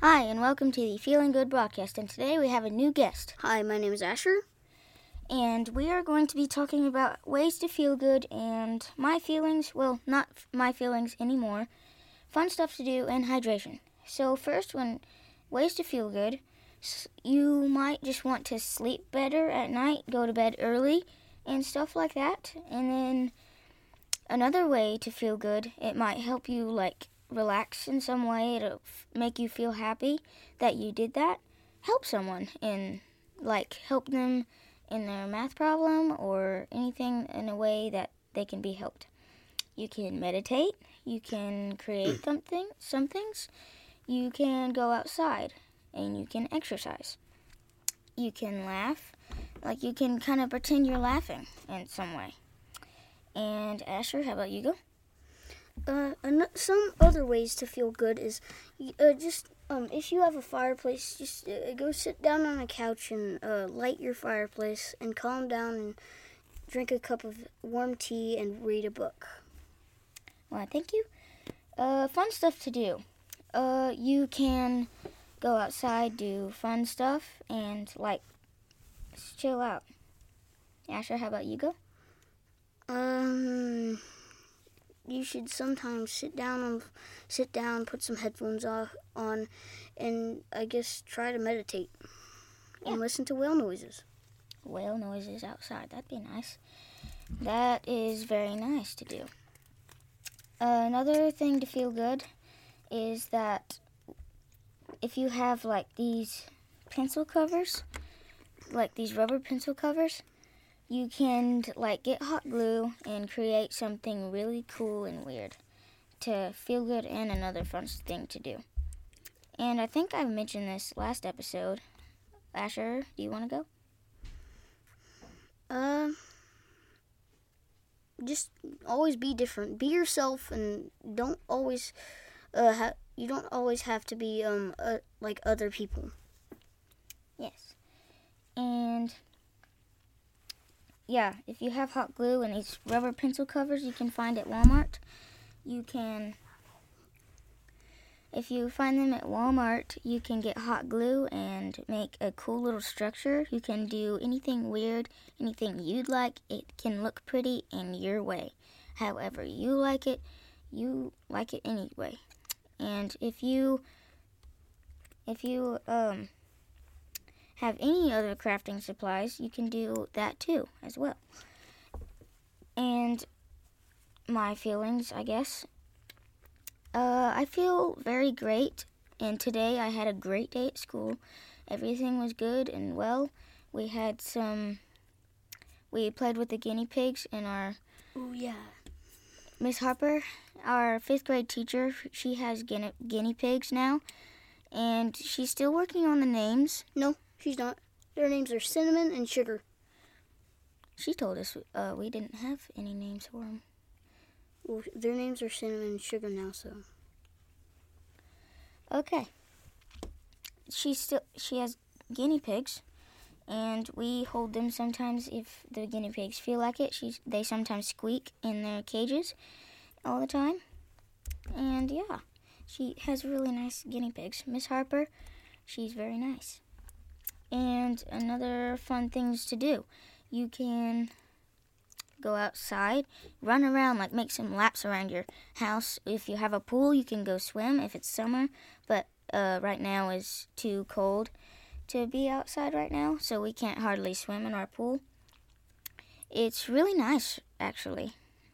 Hi, and welcome to the Feeling Good broadcast. And today we have a new guest, Hi, my name is Asher. and we are going to be talking about ways to feel good and my feelings. Well, not f- my feelings anymore. Fun stuff to do and hydration. So first, when ways to feel good, s- you might just want to sleep better at night, go to bed early, and stuff like that. And then another way to feel good, it might help you like relax in some way. It'll f- make you feel happy that you did that. Help someone in like help them in their math problem or anything in a way that they can be helped. You can meditate, you can create something some things, you can go outside and you can exercise. You can laugh, like you can kind of pretend you're laughing in some way. And Asher, how about you go? Uh, an- some other ways to feel good is uh, just um, if you have a fireplace, just uh, go sit down on a couch and uh, light your fireplace and calm down and drink a cup of warm tea and read a book. Well, thank you. Uh, fun stuff to do. Uh, you can go outside, do fun stuff, and like chill out. Asher, how about you go? Um, you should sometimes sit down and sit down, put some headphones off, on, and I guess try to meditate Yeah. and listen to whale noises. Whale noises outside. That'd be nice. That is very nice to do. Uh, another thing to feel good is that if you have like these pencil covers, like these rubber pencil covers, you can like get hot glue and create something really cool and weird to feel good and another fun thing to do. And I think I mentioned this last episode. Asher, do you want to go? Um, just always be different. Be yourself, and don't always uh ha- you don't always have to be um uh, like other people. Yes. And yeah, if you have hot glue and these rubber pencil covers you can find at Walmart, you can if you find them at Walmart, you can get hot glue and make a cool little structure. You can do anything weird, anything you'd like. It can look pretty in your way. However you like it, you like it anyway. And if you if you um have any other crafting supplies, you can do that too as well. And my feelings, I guess. Uh, I feel very great, and today I had a great day at school. Everything was good and well. We had some. We played with the guinea pigs, and our Oh yeah. Miss Harper, our fifth grade teacher, she has guinea, guinea pigs now, and she's still working on the names. No, she's not. Their names are Cinnamon and Sugar. She told us uh, we didn't have any names for them. Well, their names are Cinnamon and Sugar now. So Okay. She still she has guinea pigs, and we hold them sometimes if the guinea pigs feel like it. She's they sometimes squeak in their cages all the time, and yeah, she has really nice guinea pigs. Miss Harper, she's very nice. And another fun things to do, you can go outside, run around, like make some laps around your house. If you have a pool, you can go swim if it's summer, but uh, right now is too cold to be outside right now, so we can't hardly swim in our pool. It's really nice, actually.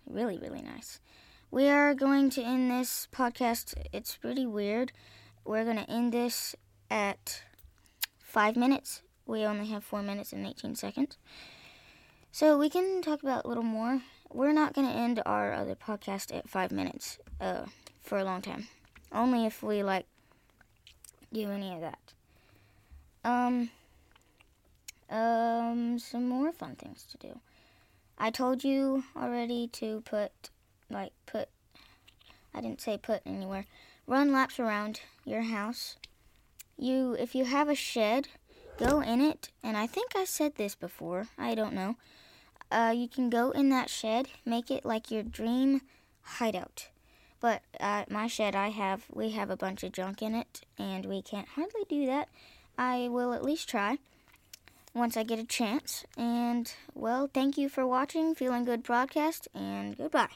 Really, really nice. We are going to end this podcast. It's pretty weird. We're going to end this at five minutes. We only have four minutes and 18 seconds. So we can talk about a little more. We're not going to end our other podcast at five minutes uh, for a long time. Only if we like do any of that. Um, um, some more fun things to do. I told you already to put, like, put, I didn't say put anywhere. Run laps around your house. You, if you have a shed, go in it. And I think I said this before. I don't know. Uh, you can go in that shed, make it like your dream hideout. But at my shed, I have we have a bunch of junk in it, and we can't hardly do that. I will at least try once I get a chance. And well, thank you for watching Feeling Good broadcast, and goodbye.